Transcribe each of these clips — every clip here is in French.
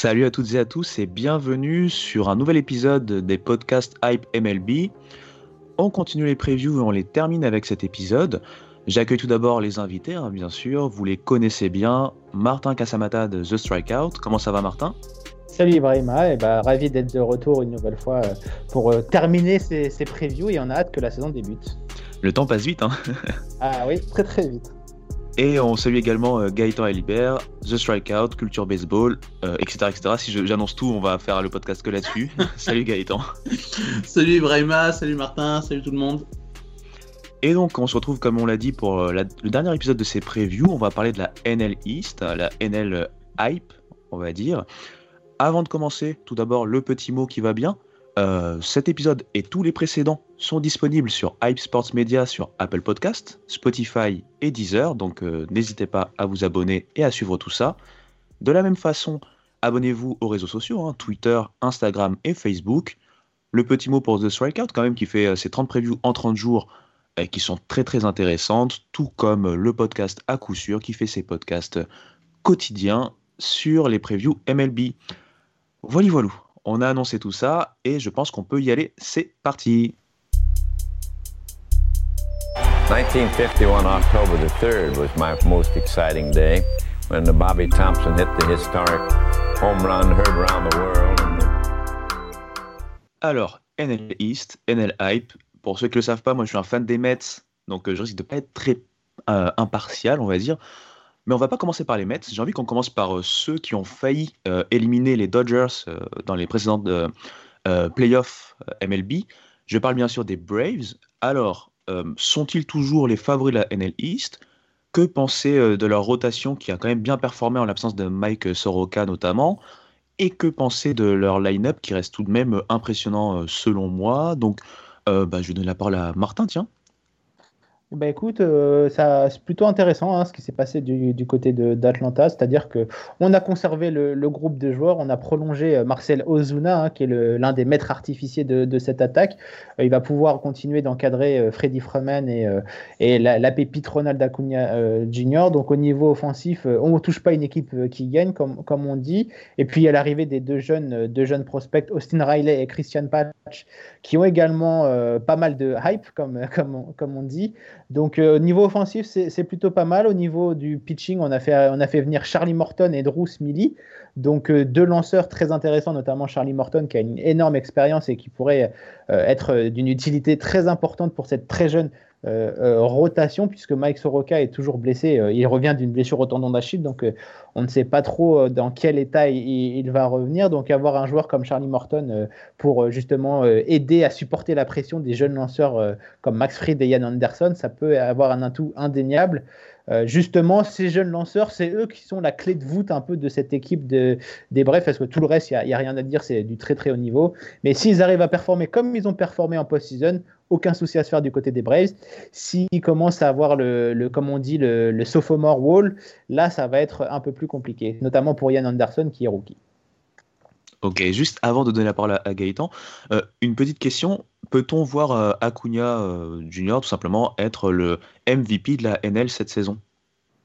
Salut à toutes et à tous et bienvenue sur un nouvel épisode des podcasts Hype MLB. On continue les previews et on les termine avec cet épisode. J'accueille tout d'abord les invités, hein, bien sûr. Vous les connaissez bien. Martin Casamata de The Strikeout. Comment ça va, Martin? Salut Ibrahima, et bah, ravi d'être de retour une nouvelle fois euh, pour euh, terminer ces, ces previews et on a hâte que la saison débute. Le temps passe vite, hein Ah oui, très très vite. Et on salue également euh, Gaëtan Elibert, The Strikeout, Culture Baseball, euh, etc., etc. Si j'annonce tout, on va faire le podcast que là-dessus. Salut Gaëtan. Salut Ibrahima, salut Martin, salut tout le monde. Et donc, on se retrouve, comme on l'a dit, pour euh, la- le dernier épisode de ces previews. On va parler de la NL East, euh, la NL Hype, on va dire. Avant de commencer, tout d'abord, le petit mot qui va bien. Euh, cet épisode et tous les précédents sont disponibles sur Hype Sports Media sur Apple Podcast, Spotify et Deezer. Donc, euh, n'hésitez pas à vous abonner et à suivre tout ça. De la même façon, abonnez-vous aux réseaux sociaux, hein, Twitter, Instagram et Facebook. Le petit mot pour The Strikeout, quand même, qui fait euh, ses 30 previews en 30 jours qui sont très très intéressantes, tout comme le podcast à coup sûr qui fait ses podcasts quotidiens sur les previews MLB. Voilà, voilà. On a annoncé tout ça et je pense qu'on peut y aller. C'est parti. 1951, October the 3rd, was my most exciting day when the Bobby Thompson hit the historic home run heard around the world. Alors, NL East, NL Hype. Pour ceux qui ne le savent pas, moi je suis un fan des Mets, donc euh, je risque de pas être très euh, impartial, on va dire. Mais on va pas commencer par les Mets. J'ai envie qu'on commence par euh, ceux qui ont failli euh, éliminer les Dodgers euh, dans les précédentes playoffs MLB. Je parle bien sûr des Braves. Alors, sont-ils toujours les favoris de la NL East? Que penser de leur rotation qui a quand même bien performé en l'absence de Mike Soroka notamment? Et que penser de leur line-up qui reste tout de même impressionnant selon moi? Donc, bah, je vais donner la parole à Martin, tiens. Bah écoute, euh, c'est plutôt intéressant hein, ce qui s'est passé du, du côté d'Atlanta, c'est-à-dire que on a conservé le, groupe de joueurs, on a prolongé euh, Marcel Ozuna, hein, qui est l'un des maîtres artificiers de, de cette attaque. Euh, il va pouvoir continuer d'encadrer Freddy Freeman et, la, pépite Ronald Acuna Jr. Donc au niveau offensif, on ne touche pas une équipe qui gagne, comme, on dit. Et puis a l'arrivée des deux jeunes, deux jeunes prospects, Austin Riley et Christian Patch, qui ont également euh, pas mal de hype, comme, on dit. Donc euh, au niveau offensif, c'est plutôt pas mal. Au niveau du pitching, on a fait, on a fait venir Charlie Morton et Drew Smiley. Donc euh, deux lanceurs très intéressants, notamment Charlie Morton qui a une énorme expérience et qui pourrait euh, être d'une utilité très importante pour cette très jeune euh, euh, rotation, puisque Mike Soroka est toujours blessé. Euh, il revient d'une blessure au tendon d'Achille, donc euh, on ne sait pas trop euh, dans quel état il, il va revenir. Donc avoir un joueur comme Charlie Morton euh, pour euh, justement euh, aider à supporter la pression des jeunes lanceurs euh, comme Max Fried et Ian Anderson, ça peut avoir un atout indéniable. Euh, justement, ces jeunes lanceurs, c'est eux qui sont la clé de voûte un peu de cette équipe de, des Brefs, parce que tout le reste, il n'y a, rien à dire, c'est du très très haut niveau. Mais s'ils arrivent à performer comme ils ont performé en post-season, aucun souci à se faire du côté des Braves. S'ils commencent à avoir le, le, comme on dit, le, le sophomore wall, là, ça va être un peu plus compliqué, notamment pour Ian Anderson qui est rookie. Ok, juste avant de donner la parole à, Gaëtan, euh, une petite question. Peut-on voir euh, Acuna euh, Junior tout simplement être le MVP de la NL cette saison?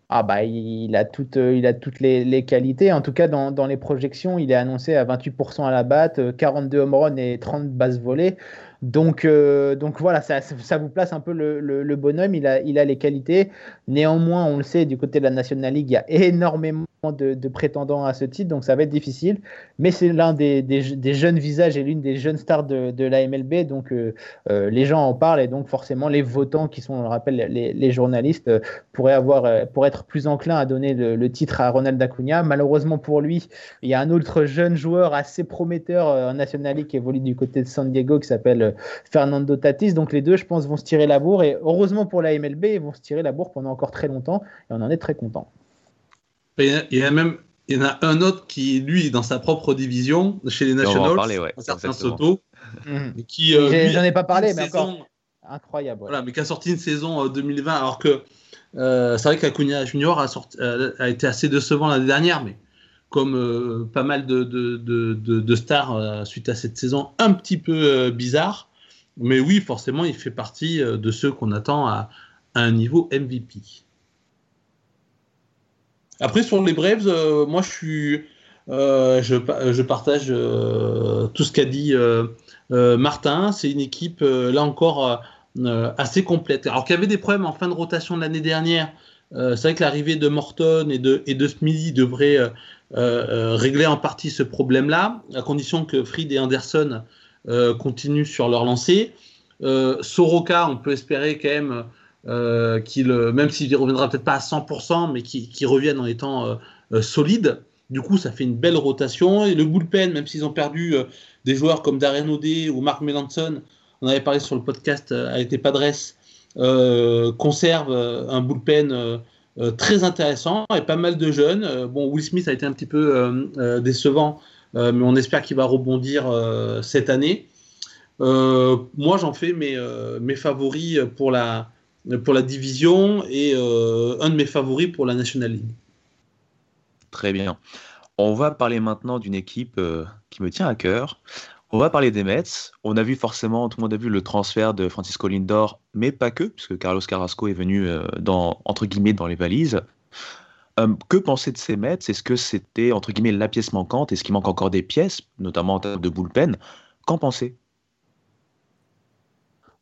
Ah bah, il a, toutes, il a toutes les, les, qualités. En tout cas, dans, dans, les projections, il est annoncé à 28% à la batte, 42 home runs et 30 bases volées. Donc, euh, donc voilà, ça, vous place un peu le, bonhomme. Il a, il a les qualités. Néanmoins, on le sait, du côté de la National League, il y a énormément de, prétendants à ce titre, donc ça va être difficile. Mais c'est l'un des, jeunes visages et l'une des jeunes stars de, de la MLB. Donc euh, euh, les gens en parlent et donc forcément les votants, qui sont, on le rappelle, les, les journalistes, pourraient avoir, pour être plus enclins à donner le, le, titre à Ronald Acuna. Malheureusement pour lui, il y a un autre jeune joueur assez prometteur en National League qui évolue du côté de San Diego qui s'appelle Fernando Tatis. Donc les deux, je pense, vont se tirer la bourre. Et heureusement pour la MLB, ils vont se tirer la bourre pendant encore très longtemps. Et on en est très content. Il y a même il y en a un autre qui, lui, dans sa propre division, chez les Nationals, un certain Soto, mhm. qui, euh, j'en ai pas parlé, mais encore incroyable. Voilà, mais qui a sorti une saison 2020, euh, alors que euh, c'est vrai qu'Acuna Junior a, sorti, a, été assez décevant l'année dernière, mais comme pas mal de, stars suite à cette saison un petit peu bizarre, mais oui, forcément, il fait partie euh, de ceux qu'on attend à, un niveau MVP. Après, sur les Braves, euh, moi, je suis. Euh, je, partage tout ce qu'a dit Martin. C'est une équipe, là encore, assez complète. Alors qu'il y avait des problèmes en fin de rotation l'année dernière. C'est vrai que l'arrivée de Morton et de, Smithy devrait régler en partie ce problème-là, à condition que Fried et Anderson euh, continuent sur leur lancée. Euh, Soroka, on peut espérer quand même euh, qu'il, même s'il ne reviendra peut-être pas à 100%, mais qu'il revienne en étant solide. Du coup, ça fait une belle rotation. Et le bullpen, même s'ils ont perdu des joueurs comme Darren O'Day ou Mark Melanson, on avait parlé sur le podcast avec les Padres, conserve un bullpen très intéressant et pas mal de jeunes. bon, Will Smith a été un petit peu décevant euh, mais on espère qu'il va rebondir euh, cette année. Euh, moi, j'en fais mes, mes favoris pour la, pour la division et un de mes favoris pour la National League. Très bien. On va parler maintenant d'une équipe qui me tient à cœur. On va parler des Mets. On a vu forcément, tout le monde a vu le transfert de Francisco Lindor, mais pas que, puisque Carlos Carrasco est venu dans, entre guillemets dans les valises. Euh, que penser de ces Mets? Est-ce que c'était, entre guillemets, la pièce manquante? Est-ce qu'il manque encore des pièces, notamment en termes de bullpen? Qu'en pensez?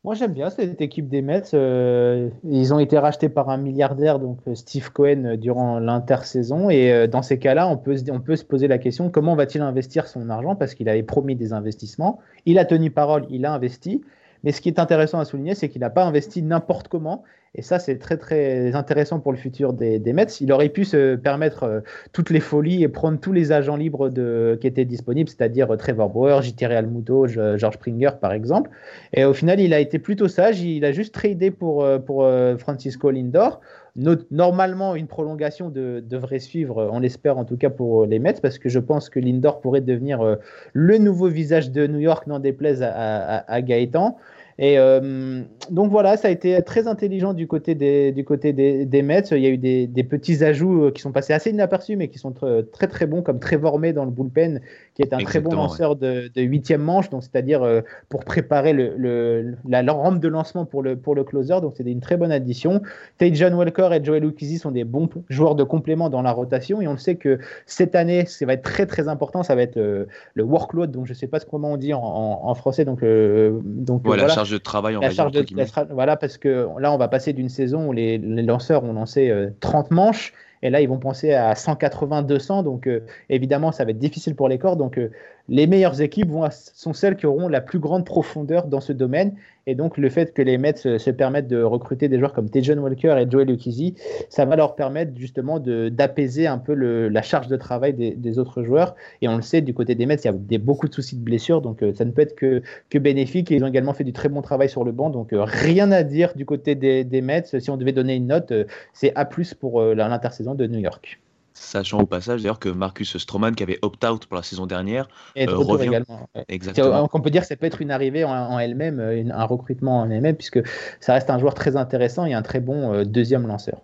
Moi, j'aime bien cette équipe des Mets. Euh, ils ont été rachetés par un milliardaire, donc euh, Steve Cohen, durant l'intersaison. Et dans ces cas-là, on peut se poser la question comment va-t-il investir son argent? Parce qu'il avait promis des investissements. Il a tenu parole, il a investi. Mais ce qui est intéressant à souligner, c'est qu'il n'a pas investi n'importe comment. Et ça, c'est très très intéressant pour le futur des, des, Mets. Il aurait pu se permettre euh, toutes les folies et prendre tous les agents libres de, qui étaient disponibles, c'est-à-dire euh, Trevor Bauer, JT Realmuto, George Springer par exemple. Et au final, il a été plutôt sage. Il a juste tradé pour, euh, pour Francisco Lindor. Normalement, une prolongation devrait suivre, on l'espère en tout cas pour les Mets, parce que je pense que Lindor pourrait devenir le nouveau visage de New York, n'en déplaise à, à, à Gaëtan. Et euh, donc voilà, ça a été très intelligent du côté des, du côté des, des Mets. Il y a eu des, des, petits ajouts euh, qui sont passés assez inaperçus, mais qui sont très très bons, comme Trevor May dans le bullpen, qui est un très bon lanceur de huitième manche, donc c'est-à-dire euh, pour préparer le, le, la, rampe de lancement pour le, pour le closer. Donc c'est une très bonne addition. Tate John Walker et Joel Lucchesi sont des bons joueurs de complément dans la rotation, et on le sait que cette année, ça va être très très important. Ça va être le workload, donc je ne sais pas comment on dit en, en, français. Donc, donc voilà de travail, la charge de, Voilà, parce que là, on va passer d'une saison où les, lanceurs ont lancé 30 euh, manches, et là, ils vont penser à 180, 200. Donc, euh, évidemment, ça va être difficile pour les corps. Donc, euh, les meilleures équipes sont celles qui auront la plus grande profondeur dans ce domaine. Et donc, le fait que les Mets se, permettent de recruter des joueurs comme Tejon Walker et Joel Ukisi, ça va leur permettre justement d'apaiser un peu la charge de travail des, autres joueurs. Et on le sait, du côté des Mets, il y a beaucoup de soucis de blessures. Donc, euh, ça ne peut être que, que bénéfique. Et ils ont également fait du très bon travail sur le banc. Donc, rien à dire du côté des, des Mets. Si on devait donner une note, c'est A pour l'intersaison de New York. Sachant au passage d'ailleurs que Marcus Stroman, qui avait opt-out pour la saison dernière, euh, revient. Également, Exactement. On peut dire que ça peut être une arrivée en, elle-même, euh, un recrutement en elle-même, puisque ça reste un joueur très intéressant et un très bon euh, deuxième lanceur.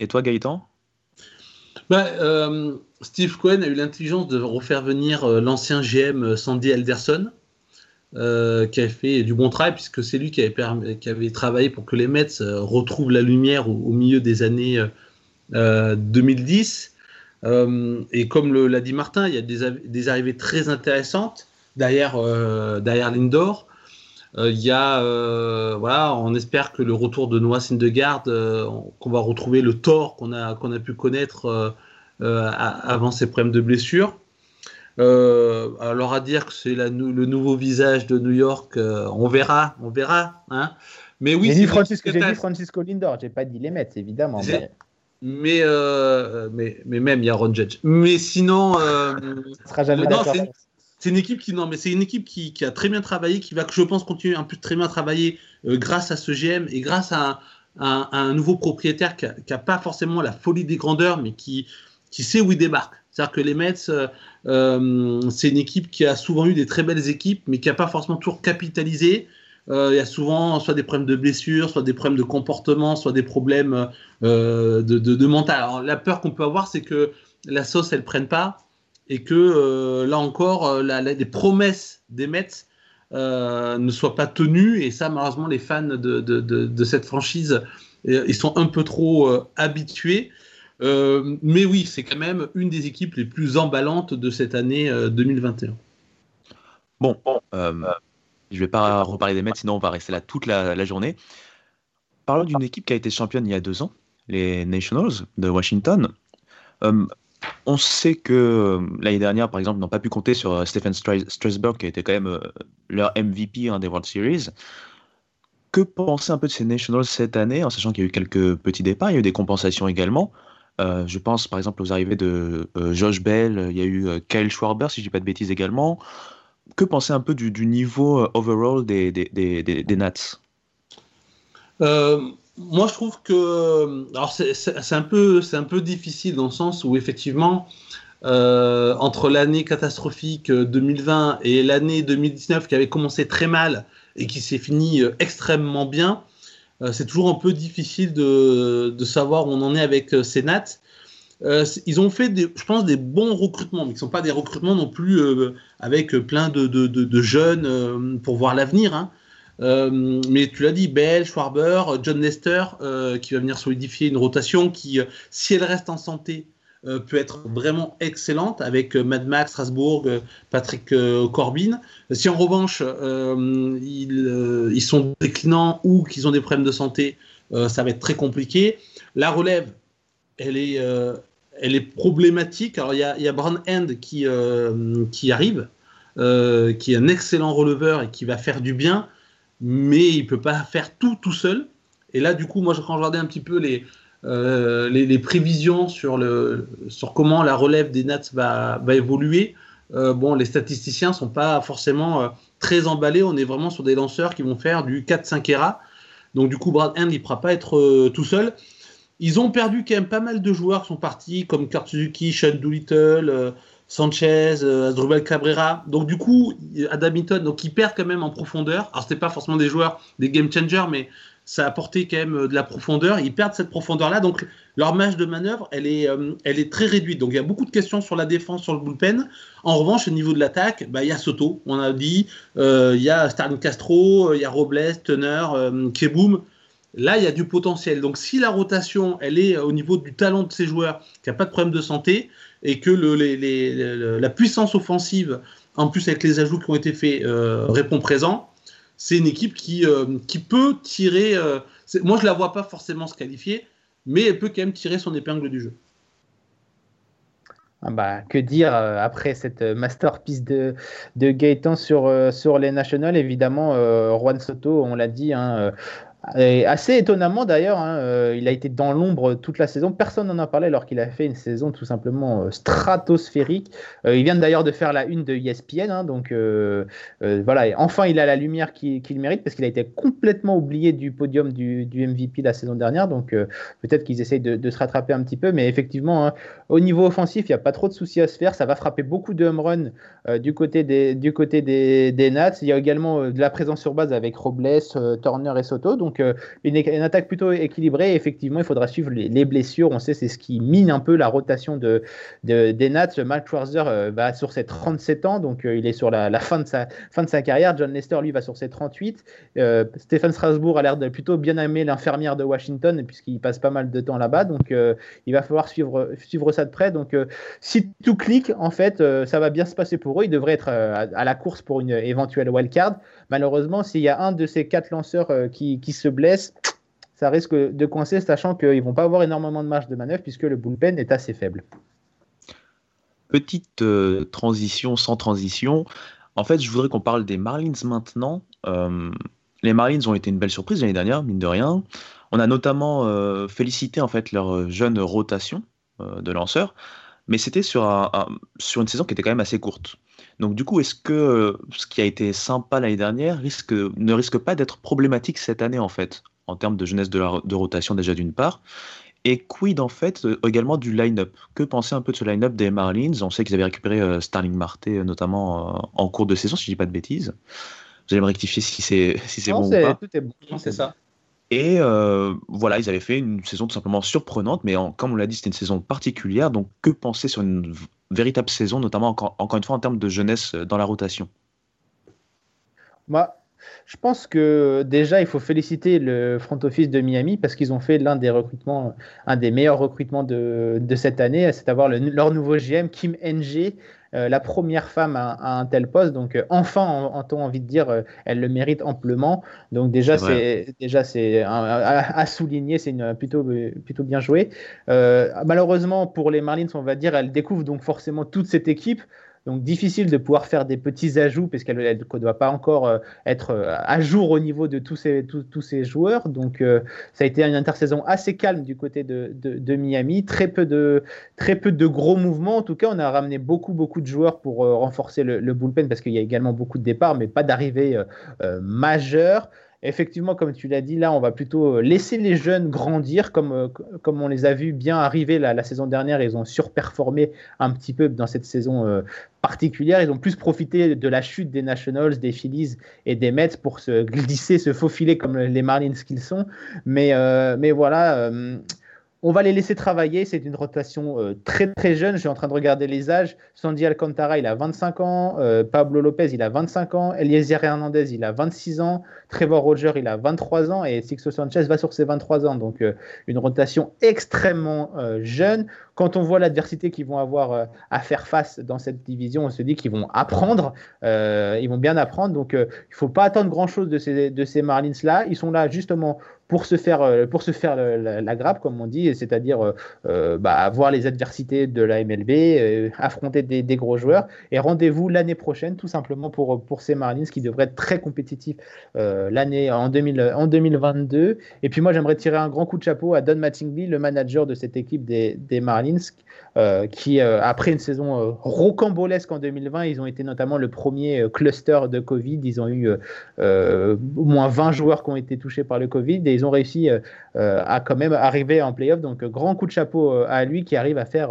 Et toi, Gaëtan? Bah, Steve Cohen a eu l'intelligence de refaire venir l'ancien GM Sandy Alderson, qui avait fait du bon travail, puisque c'est lui qui avait, qui avait, travaillé pour que les Mets retrouvent la lumière au, au milieu des années 2010. Euh, euh, et comme l'a dit Martin, il y a des, arrivées très intéressantes derrière, euh, derrière Lindor. Il y a, voilà, on espère que le retour de Noah Syndergaard, qu'on va retrouver le tort qu'on a, qu'on a pu connaître avant ses problèmes de blessure. alors à dire que c'est le nouveau visage de New York, on verra, on verra. Hein. Mais oui, j'ai dit Francisco, dit Francisco Lindor, j'ai pas dit les Mets, évidemment. Mais, euh, mais, mais, même, il y a Ron Judge. Mais sinon. Euh, sera jamais d'accord. C'est une équipe qui non mais c'est une équipe qui, qui, a très bien travaillé qui va je pense continuer un peu très bien travailler euh, grâce à ce GM et grâce à, un nouveau propriétaire qui n'a pas forcément la folie des grandeurs mais qui, qui sait où il débarque c'est-à-dire que les Mets euh, c'est une équipe qui a souvent eu des très belles équipes mais qui n'a pas forcément toujours capitalisé euh, il y a souvent soit des problèmes de blessures, soit des problèmes de comportement, soit des problèmes euh, de, mental. La peur qu'on peut avoir, c'est que la sauce, elle prenne pas et que euh, là encore, les promesses des Mets ne soient pas tenues. Et ça, malheureusement, les fans de, de cette franchise, ils sont un peu trop habitués. mais oui, c'est quand même une des équipes les plus emballantes de cette année 2021. Bon, je ne vais pas reparler des Mets, sinon on va rester là toute la, journée. Parlons d'une équipe qui a été championne il y a deux ans, les Nationals de Washington. Euh, on sait que euh, l'année dernière, par exemple, n'ont pas pu compter sur euh, Stephen Strasburg, qui été quand même leur MVP des World Series. Que penser un peu de ces Nationals cette année, en sachant qu'il y a eu quelques petits départs, il y a eu des compensations également. je pense par exemple aux arrivées de Josh Bell, il y a eu Kyle Schwarber, si je ne dis pas de bêtises également que penser un peu du, niveau euh, overall des, des, des, des Nats? Euh, Moi, je trouve que. Euh, alors, c'est un, peu, un peu difficile dans le sens où, effectivement, entre l'année catastrophique 2020 et l'année 2019 qui avait commencé très mal et qui s'est fini extrêmement bien, c'est toujours un peu difficile de, de, savoir où on en est avec ces Nats. Euh, ils ont fait, je pense, des bons recrutements, mais qui ne sont pas des recrutements non plus euh, avec plein de, jeunes euh, pour voir l'avenir. Hein. mais tu l'as dit, Bell, Schwarber, John Lester, qui va venir solidifier une rotation qui, si elle reste en santé, peut être vraiment excellente avec Mad Max, Strasbourg, Patrick Corbin. Si en revanche ils, sont déclinants ou qu'ils ont des problèmes de santé, ça va être très compliqué. La relève, elle est, euh, elle est problématique. Alors, il y a, y a Brown End qui, euh, arrive, euh, qui est un excellent releveur et qui va faire du bien, mais il ne peut pas faire tout tout seul. Et là, du coup, moi, je regardais un petit peu les, prévisions sur, comment la relève des Nats va, évoluer, bon, les statisticiens ne sont pas forcément très emballés. On est vraiment sur des lanceurs qui vont faire du 4-5 ERA. Donc, du coup, Brad End, il ne pourra pas être tout seul. Ils ont perdu quand même pas mal de joueurs qui sont partis, comme Kurt Suzuki, Sean Doolittle, euh, Sanchez, euh, Cabrera. Donc du coup, Adam Hinton, donc ils perdent quand même en profondeur. Alors c'était pas forcément des joueurs, des game changers, mais ça a apporté quand même euh, de la profondeur. Ils perdent cette profondeur-là, donc leur marge de manœuvre, elle est, euh, elle est très réduite. Donc il y a beaucoup de questions sur la défense, sur le bullpen. En revanche, au niveau de l'attaque, bah, il y a Soto, on a dit, il y a Starling Castro, il y a Robles, Turner, Keboom. Là, il y a du potentiel. Donc, si la rotation, elle est au niveau du talent de ces joueurs, qu'il n'y a pas de problème de santé, et que la puissance offensive, en plus avec les ajouts qui ont été faits, euh, répond présent, c'est une équipe qui, euh, peut tirer. Euh, moi, je ne la vois pas forcément se qualifier, mais elle peut quand même tirer son épingle du jeu. Ah bah, que dire après cette masterpiece de, de Gaëtan sur, sur les Nationals? Évidemment, Juan Soto, on l'a dit, hein, et assez étonnamment d'ailleurs, hein, euh, il a été dans l'ombre toute la saison. Personne n'en a parlé alors qu'il a fait une saison tout simplement euh, stratosphérique. Euh, il vient d'ailleurs de faire la une de ESPN, hein, donc voilà. Enfin, il a la lumière qu'il mérite parce qu'il a été complètement oublié du podium du, du MVP la saison dernière. Donc peut-être qu'ils essayent de, se rattraper un petit peu, mais effectivement, hein, au niveau offensif, il n'y a pas trop de soucis à se faire. Ça va frapper beaucoup de home run du côté des du côté des, des, Nats. Il y a également de la présence sur base avec Robles, Turner et Soto. Donc donc euh, une, attaque plutôt équilibrée. Effectivement, il faudra suivre les, blessures. On sait c'est ce qui mine un peu la rotation de, des Nats. Matt Schwarzer euh, va sur ses 37 ans, donc euh, il est sur la, fin, de sa, fin de sa carrière. John Lester, lui, va sur ses 38. Stéphane Strasbourg a l'air de plutôt bien aimer l'infirmière de Washington, puisqu'il passe pas mal de temps là-bas. Donc il va falloir suivre, suivre ça de près. Donc si tout clique, en fait, ça va bien se passer pour eux. Ils devraient être à, la course pour une éventuelle wildcard. Malheureusement, s'il y a un de ces quatre lanceurs qui, qui se blesse, ça risque de coincer, sachant qu'ils ne vont pas avoir énormément de marge de manœuvre puisque le bullpen est assez faible. Petite euh, transition sans transition. En fait, je voudrais qu'on parle des Marlins maintenant. Euh, les Marlins ont été une belle surprise l'année dernière, mine de rien. On a notamment euh, félicité en fait leur jeune rotation de lanceurs, mais c'était sur, un, sur une saison qui était quand même assez courte. Donc du coup, est-ce que ce qui a été sympa l'année dernière risque, ne risque pas d'être problématique cette année en fait en termes de jeunesse de, de rotation déjà d'une part? Et quid en fait euh, également du line-up? Que penser un peu de ce line-up des Marlins? On sait qu'ils avaient récupéré euh, Starling Marte euh, notamment en cours de saison, si je dis pas de bêtises. Vous allez me rectifier si c'est si c'est bon ou pas. Tout est bon, c'est ça. Et voilà, ils avaient fait une saison tout simplement surprenante, mais comme on l'a dit, c'était une saison particulière. Donc, que penser sur une véritable saison, notamment encore, encore une fois en termes de jeunesse dans la rotation? Moi, je pense que déjà, il faut féliciter le front office de Miami parce qu'ils ont fait l'un des recrutements, un des meilleurs recrutements de, de cette année, c'est à dire leur nouveau GM, Kim NG, euh, la première femme à, un tel poste. Donc, euh, enfin, on, envie de dire, euh, elle le mérite amplement. Donc, déjà, c'est déjà c'est à, souligner, c'est plutôt, plutôt bien joué. malheureusement, pour les Marlins, on va dire, elle découvre donc forcément toute cette équipe. Donc difficile de pouvoir faire des petits ajouts parce qu'elle ne doit pas encore euh, être euh, à jour au niveau de tous ces, tous, ces joueurs. Donc euh, ça a été une intersaison assez calme du côté de, de, Miami. Très peu, de, très peu de gros mouvements. En tout cas, on a ramené beaucoup, beaucoup de joueurs pour renforcer le, le, bullpen parce qu'il y a également beaucoup de départs, mais pas d'arrivée majeure effectivement, comme tu l'as dit, là, on va plutôt laisser les jeunes grandir, comme, comme on les a vus bien arriver la, la saison dernière. Ils ont surperformé un petit peu dans cette saison particulière. Ils ont plus profité de la chute des Nationals, des Phillies et des Mets pour se glisser, se faufiler comme les Marlins qu'ils sont. Mais, euh, mais voilà. Euh, on va les laisser travailler. C'est une rotation euh, très très jeune. Je suis en train de regarder les âges. Sandy Alcantara, il a 25 ans. Pablo Lopez, il a 25 ans. Eliezer Hernandez, il a 26 ans. Trevor Roger, il a 23 ans. Et Sixto Sanchez va sur ses 23 ans. Donc une rotation extrêmement jeune quand on voit l'adversité qu'ils vont avoir euh, à faire face dans cette division, on se dit qu'ils vont apprendre, euh, ils vont bien apprendre. Donc, euh, il ne faut pas attendre grand-chose de ces, de ces Marlins-là. Ils sont là justement pour se faire, pour se faire la, grappe, comme on dit, c'est-à-dire bah, voir les adversités de la MLB, affronter des, gros joueurs. Et rendez-vous l'année prochaine, tout simplement pour, pour ces Marlins qui devraient être très compétitifs l'année en, 2000, en 2022. Et puis moi, j'aimerais tirer un grand coup de chapeau à Don Mattingly, le manager de cette équipe des, Marlins euh, qui, euh, après une saison euh, rocambolesque en 2020, ils ont été notamment le premier cluster de Covid. Ils ont eu au moins 20 joueurs qui ont été touchés par le Covid ils ont réussi à quand même arriver en playoff. Donc, grand coup de chapeau à lui qui arrive à faire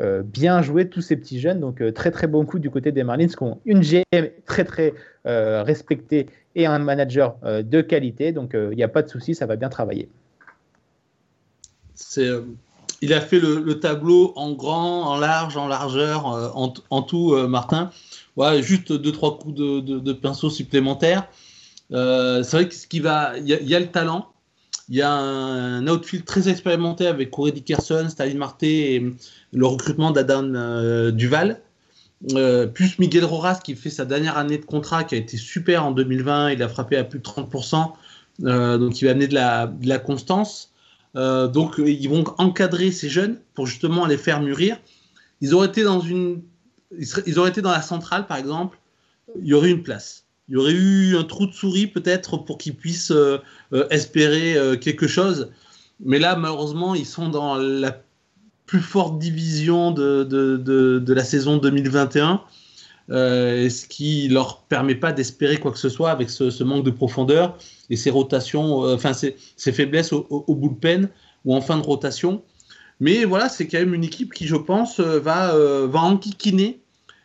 bien jouer tous ces petits jeunes. Donc, très très bon coup du côté des Marlins qui ont une GM très très respectée et un manager de qualité. Donc, il n'y a pas de souci, ça va bien travailler. C'est il a fait le, tableau en grand, en large, en largeur, euh, en, tout, euh, Martin. Ouais, juste deux trois coups de, pinceau supplémentaires. Euh, c'est vrai que y, a le talent. Il y a un, outfield très expérimenté avec Corey Dickerson, Stalin Marte et le recrutement d'Adam Duval. plus Miguel Roras qui fait sa dernière année de contrat qui a été super en 2020, il a frappé à plus de 30%, donc il va amener de la, constance. Euh, donc ils vont encadrer ces jeunes pour justement les faire mûrir. Ils auraient été dans ils, auraient été dans la centrale par exemple, il y aurait une place. Il y aurait eu un trou de souris peut-être pour qu'ils puissent euh, euh, espérer quelque chose. Mais là malheureusement ils sont dans la plus forte division de, de, de, la saison 2021. ce qui leur permet pas d'espérer quoi que ce soit avec ce manque de profondeur et ses rotations, euh, ses, faiblesses au, au, bullpen ou en fin de rotation. Mais voilà, c'est quand même une équipe qui, je pense, euh, va, euh, va enquiquiner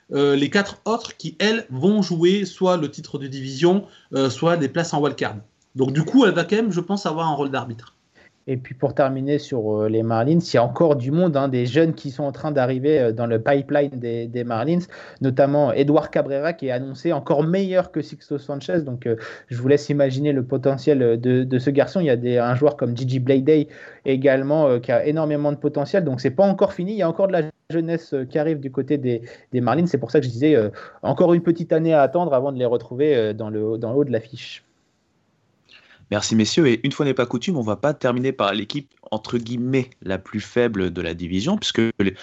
les quatre autres qui, elles, vont jouer soit le titre de division, soit des places en wildcard. Donc du coup, elle va quand même, je pense, avoir un rôle d'arbitre. Et puis pour terminer sur euh, les Marlins, il y a encore du monde, hein, des jeunes qui sont en train d'arriver euh, dans le pipeline des, Marlins, notamment Edouard Cabrera qui est annoncé encore meilleur que Sixto Sanchez. Donc euh, je vous laisse imaginer le potentiel de, ce garçon. Il y a des, un joueur comme Gigi Bladey également qui a énormément de potentiel. Donc c'est pas encore fini. Il y a encore de la jeunesse qui arrive du côté des, Marlins. C'est pour ça que je disais encore une petite année à attendre avant de les retrouver dans le haut de l'affiche. Merci messieurs, et une fois n'est pas coutume, on va pas terminer par l'équipe entre guillemets la plus faible de la division, puisque les,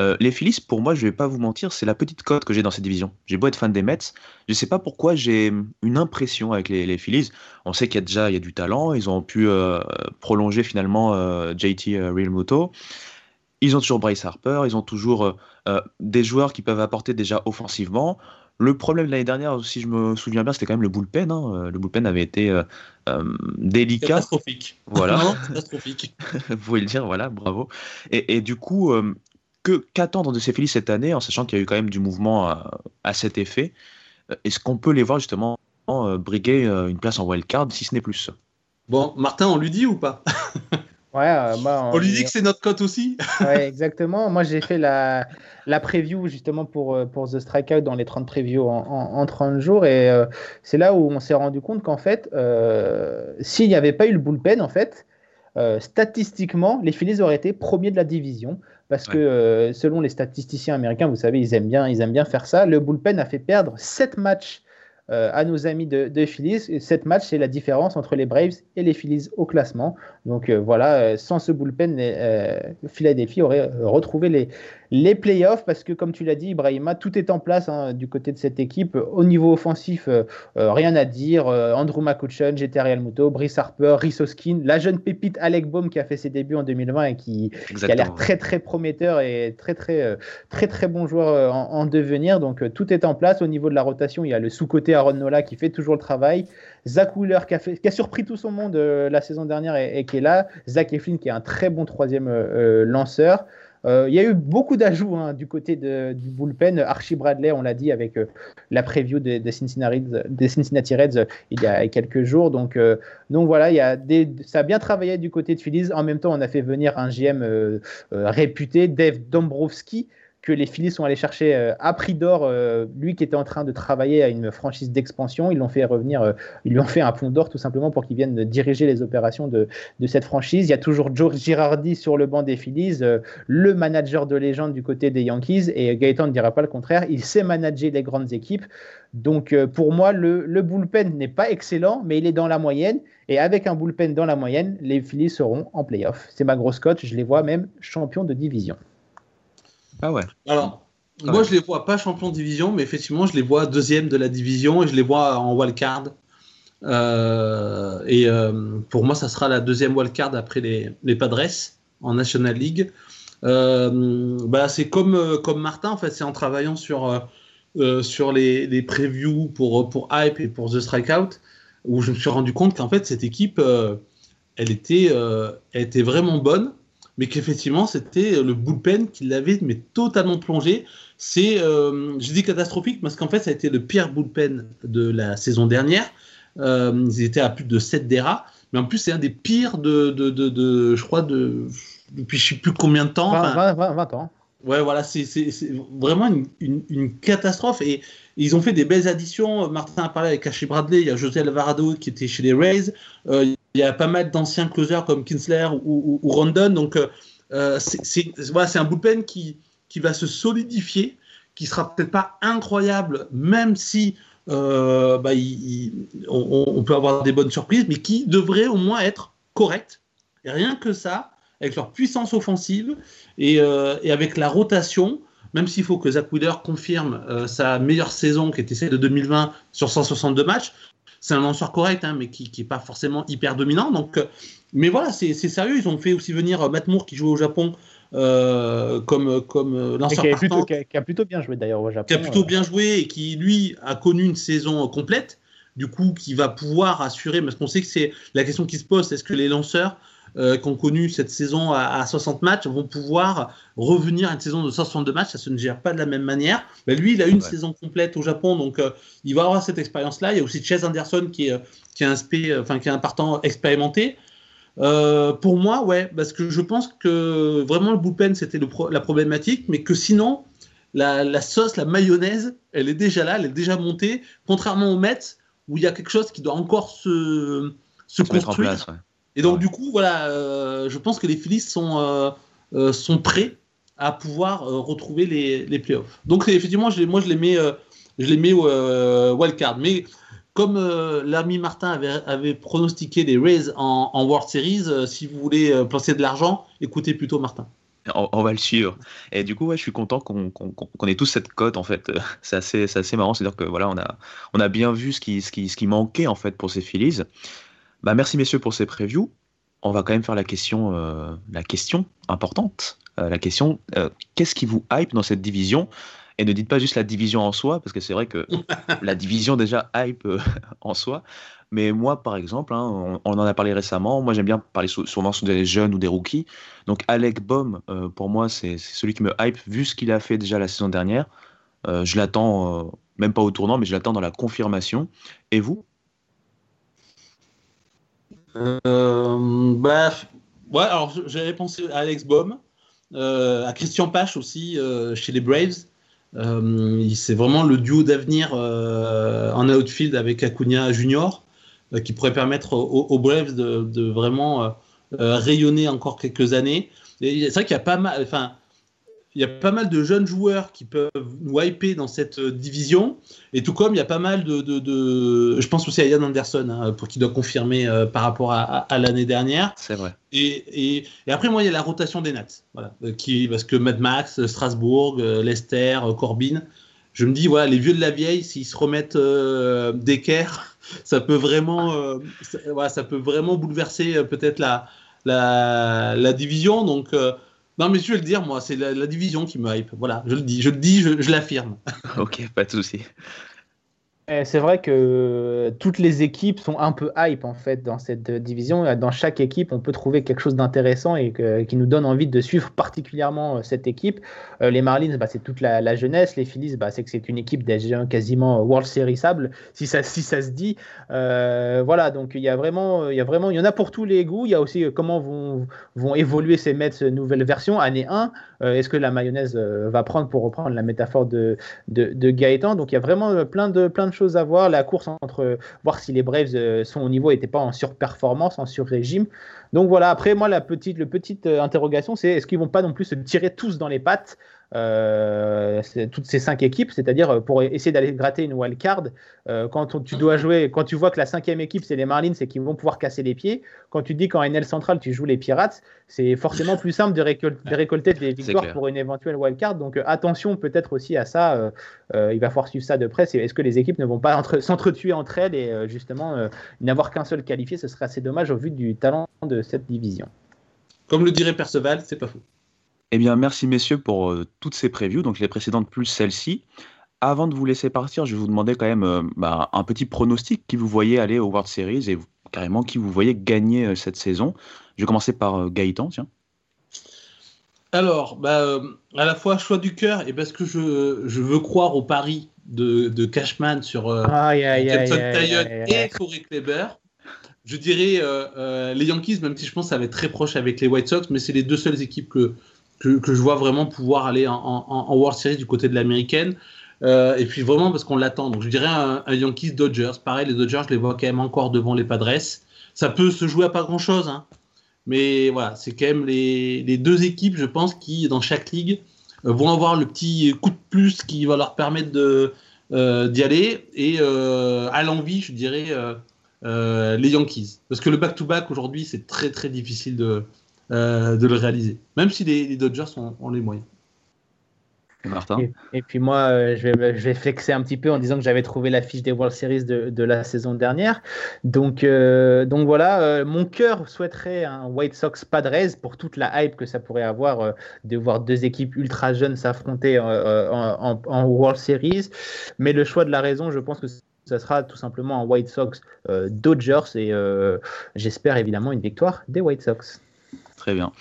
euh, Phillies, pour moi, je vais pas vous mentir, c'est la petite cote que j'ai dans cette division. J'ai beau être fan des Mets, je sais pas pourquoi j'ai une impression avec les, les Phillies. On sait qu'il y a déjà du talent, ils ont pu euh, prolonger finalement euh, JT euh, Realmuto. Ils ont toujours Bryce Harper, ils ont toujours euh, des joueurs qui peuvent apporter déjà offensivement. Le problème de l'année dernière, si je me souviens bien, c'était quand même le bullpen. Hein. Le bullpen avait été euh, euh, délicat. Catastrophique. Voilà. non, catastrophique. Vous pouvez le dire, voilà, bravo. Et, et du coup, euh, que qu'attendre de ces Phillies cette année, en sachant qu'il y a eu quand même du mouvement à, à cet effet Est-ce qu'on peut les voir justement briguer une place en wildcard, si ce n'est plus? Bon, Martin, on lui dit ou pas? Ouais, euh, bah, on lui dit que c'est notre cote aussi. ouais, exactement. Moi, j'ai fait la, la preview justement pour, pour The Strikeout dans les 30 previews en, en, en 30 jours. Et euh, c'est là où on s'est rendu compte qu'en fait, euh, s'il n'y avait pas eu le bullpen, en fait, statistiquement, les Phillies auraient été premiers de la division. Parce ouais. que selon les statisticiens américains, vous savez, ils aiment, bien, ils aiment bien faire ça. Le bullpen a fait perdre 7 matchs euh, à nos amis de, Phillies. Cette match, c'est la différence entre les Braves et les Phillies au classement. Donc euh, voilà, euh, sans ce bullpen, Philadelphie aurait retrouvé les, les playoffs parce que, comme tu l'as dit, Ibrahima, tout est en place hein, du côté de cette équipe. Au niveau offensif, euh, rien à dire. Euh, Andrew McCutcheon, GT Real Muto, Brice Harper, Rissoskin, la jeune pépite Alec Baum qui a fait ses débuts en 2020 et qui, qui a l'air très très prometteur et très très très très bon joueur en, en devenir. Donc tout est en place. Au niveau de la rotation, il y a le sous-côté Aaron Nola qui fait toujours le travail. Zach Wheeler qui a, fait, qui a surpris tout son monde euh, la saison dernière et, et, qui est là. Zach Eflin qui est un très bon troisième euh, lanceur. Euh, il y a eu beaucoup d'ajouts hein, du côté de, du bullpen. Archie Bradley, on l'a dit avec euh, la preview des, Cincinnati, Reds euh, il y a quelques jours. Donc, voilà, ça a bien travaillé du côté de Phillies. En même temps, on a fait venir un GM réputé, Dave Dombrowski, que les Phillies sont allés chercher euh, à prix d'or, euh, lui qui était en train de travailler à une franchise d'expansion. Ils l'ont fait revenir, euh, ils lui ont fait un pont d'or tout simplement pour qu'il vienne diriger les opérations de, cette franchise. Il y a toujours Joe Girardi sur le banc des Phillies, le manager de légende du côté des Yankees, et Gaëtan ne dira pas le contraire. Il sait manager les grandes équipes. Donc pour moi, le, le bullpen n'est pas excellent, mais il est dans la moyenne. Et avec un bullpen dans la moyenne, les Phillies seront en playoff. C'est ma grosse cote. Je les vois même champions de division. Ah ouais. Alors, ah moi, ouais. je les vois pas champion de division, mais effectivement, je les vois deuxième de la division et je les vois en wildcard. Euh, et euh, pour moi, ça sera la deuxième wildcard après les, les Padres en National League. Euh, bah, c'est comme, comme Martin, en fait, c'est en travaillant sur, sur les, les previews pour, pour Hype et pour The Strikeout où je me suis rendu compte qu'en fait, cette équipe, elle, était, elle était vraiment bonne mais qu'effectivement c'était le bullpen qui l'avait mais totalement plongé. C'est, euh, je dis catastrophique parce qu'en fait ça a été le pire bullpen de la saison dernière. Euh, ils étaient à plus de 7 DERA, mais en plus c'est un des pires de, de, de, de, je crois, de, depuis je sais plus combien de temps. 20, 20, 20, 20 ans. Ouais, voilà, c'est vraiment une, une, une, catastrophe. Et ils ont fait des belles additions. Martin a parlé avec Ashley Bradley, il y a José Alvarado qui était chez les Rays. Euh, il y a pas mal d'anciens closers comme Kinsler ou, Rondon. Donc, euh, c'est voilà, un bullpen qui, qui va se solidifier, qui sera peut-être pas incroyable, même si euh, bah, on, peut avoir des bonnes surprises, mais qui devrait au moins être correct. Et rien que ça, avec leur puissance offensive et, euh, avec la rotation, même s'il faut que Zach Wheeler confirme euh, sa meilleure saison qui était celle de 2020 sur 162 matchs, c'est un lanceur correct, hein, mais qui n'est pas forcément hyper dominant. Donc, euh, mais voilà, c'est sérieux. Ils ont fait aussi venir Matt Moore qui joue au Japon euh, comme, comme lanceur qui, plutôt, qui, a, qui, a, plutôt bien joué d'ailleurs au Japon. Qui a plutôt euh... bien joué et qui, lui, a connu une saison complète. Du coup, qui va pouvoir assurer, parce qu'on sait que c'est la question qui se pose, est-ce que les lanceurs euh, qui ont connu cette saison à, à, 60 matchs vont pouvoir revenir à une saison de 162 matchs. Ça se ne gère pas de la même manière. Mais lui, il a une ouais. saison complète au Japon, donc euh, il va avoir cette expérience-là. Il y a aussi Chase Anderson qui est, qui est un, spé, enfin, qui est un partant expérimenté. Euh, pour moi, ouais, parce que je pense que vraiment le bullpen c'était la problématique, mais que sinon la, sauce, la mayonnaise, elle est déjà là, elle est déjà montée, contrairement aux Mets où il y a quelque chose qui doit encore se, se, construire. Et donc du coup, voilà, euh, je pense que les Phillies sont, euh, sont prêts à pouvoir retrouver les, les playoffs. Donc effectivement, je, moi je les mets, je les mets wildcard, mais comme euh, l'ami Martin avait, pronostiqué les Rays en, World Series, euh, si vous voulez euh, placer de l'argent, écoutez plutôt Martin. On, va le suivre. Et du coup, ouais, je suis content qu'on ait tous cette cote en fait. C'est assez, assez marrant, c'est-à-dire que voilà, on a, on a bien vu ce qui, ce qui, ce qui manquait en fait pour ces Phillies. Bah, merci messieurs pour ces previews. On va quand même faire la question, la question importante. la question, qu'est-ce qui vous hype dans cette division? Et ne dites pas juste la division en soi, parce que c'est vrai que la division déjà hype euh, en soi. Mais moi, par exemple, hein, on, en a parlé récemment. Moi, j'aime bien parler souvent sur des jeunes ou des rookies. Donc, Alec Baum, euh, pour moi, c'est celui qui me hype, vu ce qu'il a fait déjà la saison dernière. Euh, je l'attends, même pas au tournant, mais je l'attends dans la confirmation. Et vous? Bah, ouais, alors j'avais pensé à Alex Baum, à Christian Pache aussi chez les Braves. Euh, c'est vraiment le duo d'avenir euh, en outfield avec Acuna Junior euh, qui pourrait permettre aux, Braves de, vraiment rayonner encore quelques années. C'est vrai qu'il y a pas mal, enfin, il y a pas mal de jeunes joueurs qui peuvent nous hyper dans cette euh, division. Et tout comme il y a pas mal de. de, je pense aussi à Ian Anderson, hein, pour qui doit confirmer euh, par rapport à, l'année dernière. C'est vrai. Et, et, et, après, moi, il y a la rotation des Nats. Voilà, euh, qui, parce que Mad Max, Strasbourg, Leicester, Corbin. Je me dis, voilà, les vieux de la vieille, s'ils se remettent d'équerre, ça peut vraiment, ça, voilà, ça peut vraiment bouleverser peut-être la, la, la, division. Donc, non, mais je vais le dire, moi, c'est la, division qui me hype. Voilà, je le dis, je le dis, je, l'affirme. ok, pas de souci. Eh, c'est vrai que toutes les équipes sont un peu hype en fait dans cette division. Dans chaque équipe, on peut trouver quelque chose d'intéressant et qui nous donne envie de suivre particulièrement euh, cette équipe. Euh, les Marlins, bah, c'est toute la, jeunesse. Les Phillies, bah, c'est que c'est une équipe déjà quasiment World Series sable, si ça, se dit. Euh, voilà, donc il y a vraiment, il y a vraiment, il y en a pour tous les goûts. Il y a aussi comment vont, évoluer ces Mets nouvelle version année 1. Est-ce que la mayonnaise va prendre pour reprendre la métaphore de, de, de Gaëtan? Donc il y a vraiment plein de plein de choses à voir. La course entre voir si les Braves euh, sont au niveau n'était pas en surperformance, en surrégime. Donc voilà, après moi, la petite, petite euh, interrogation, c'est est-ce qu'ils vont pas non plus se tirer tous dans les pattes? Euh, toutes ces cinq équipes, c'est-à-dire euh, pour essayer d'aller gratter une wild card. Euh, quand tu dois jouer, quand tu vois que la cinquième équipe c'est les Marlins, c'est qu'ils vont pouvoir casser les pieds. Quand tu dis qu'en NL central tu joues les Pirates, c'est forcément plus simple de, récolter des victoires pour une éventuelle wild card. Donc attention peut-être aussi à ça. il va falloir suivre ça de près. Est-ce que les équipes ne vont pas s'entretuer entre elles et justement n'avoir qu'un seul qualifié, ce serait assez dommage au vu du talent de cette division. Comme le dirait Perceval, c'est pas faux. Eh bien, merci messieurs pour euh, toutes ces previews, donc les précédentes plus celle-ci. Avant de vous laisser partir, je vais vous demander quand même euh, bah, un petit pronostic qui vous voyez aller au World Series et carrément qui vous voyez gagner euh, cette saison? Je vais commencer par Gaëtan, tiens. Alors, bah, à la fois choix du cœur et parce que je, veux croire au pari de, Cashman sur Kenton et Corey Kleber. Je dirais les Yankees, même si je pense que ça va être très proche avec les White Sox, mais c'est les deux seules équipes que, que, je vois vraiment pouvoir aller en, World Series du côté de l'américaine. Euh, et puis vraiment parce qu'on l'attend. Donc je dirais un, Yankees Dodgers. Pareil, les Dodgers, je les vois quand même encore devant les Padres. Ça peut se jouer à pas grand chose, hein. mais voilà, c'est quand même les, deux équipes, je pense, qui dans chaque ligue euh, vont avoir le petit coup de plus qui va leur permettre euh, d'y aller. Et à l'envie, je dirais les Yankees, parce que le back-to-back aujourd'hui, c'est très très difficile de euh, de le réaliser, même si les, Dodgers ont, les moyens. Martin. Et, puis moi, euh, je, vais, je, vais, flexer un petit peu en disant que j'avais trouvé la fiche des World Series de, la saison dernière. Donc, euh, donc voilà, mon cœur souhaiterait un White Sox Padres pour toute la hype que ça pourrait avoir de voir deux équipes ultra jeunes s'affronter en, World Series. Mais le choix de la raison, je pense que ça sera tout simplement un White Sox Dodgers et j'espère évidemment une victoire des White Sox. Très bien.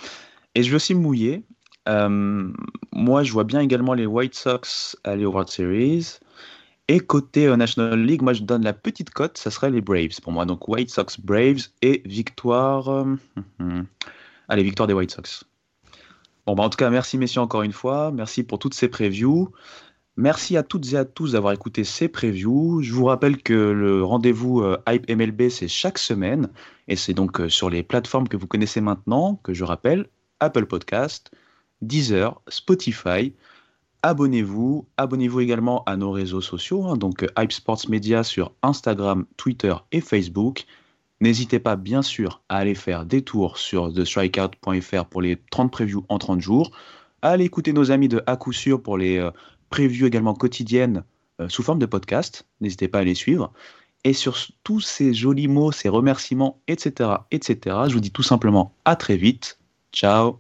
Et je veux aussi mouiller. Euh, moi, je vois bien également les White Sox aller au World Series. Et côté euh, National League, moi je donne la petite cote, ça serait les Braves pour moi. Donc White Sox Braves et victoire. euh, allez, victoire des White Sox. Bon, bah, en tout cas, merci messieurs encore une fois. Merci pour toutes ces previews. Merci à toutes et à tous d'avoir écouté ces previews. Je vous rappelle que le rendez-vous euh, Hype MLB, c'est chaque semaine. Et c'est donc euh, sur les plateformes que vous connaissez maintenant, que je rappelle, Apple Podcast, Deezer, Spotify. Abonnez-vous. Abonnez-vous également à nos réseaux sociaux, hein, donc euh, Hype Sports Media sur Instagram, Twitter et Facebook. N'hésitez pas, bien sûr, à aller faire des tours sur thestrikeout.fr pour les 30 previews en 30 jours. À aller écouter nos amis de À coup sûr pour les previews également quotidiennes euh, sous forme de podcast. N'hésitez pas à les suivre. Et sur tous ces jolis mots, ces remerciements, etc., etc., je vous dis tout simplement à très vite. Ciao